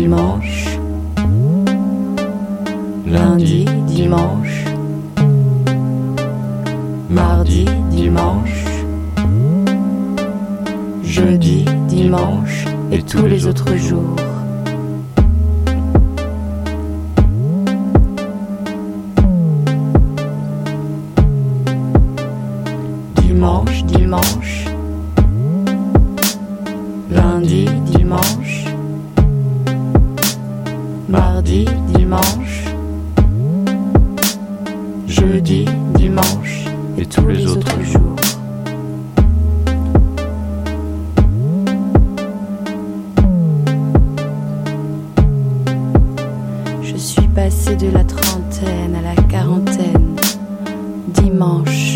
dimanche, lundi, dimanche, mardi, dimanche, jeudi, dimanche. et tous les autres jours. Dimanche, dimanche, lundi, dimanche mardi, dimanche, jeudi, dimanche et tous les autres jours. Je suis passé de la trentaine à la quarantaine, dimanche.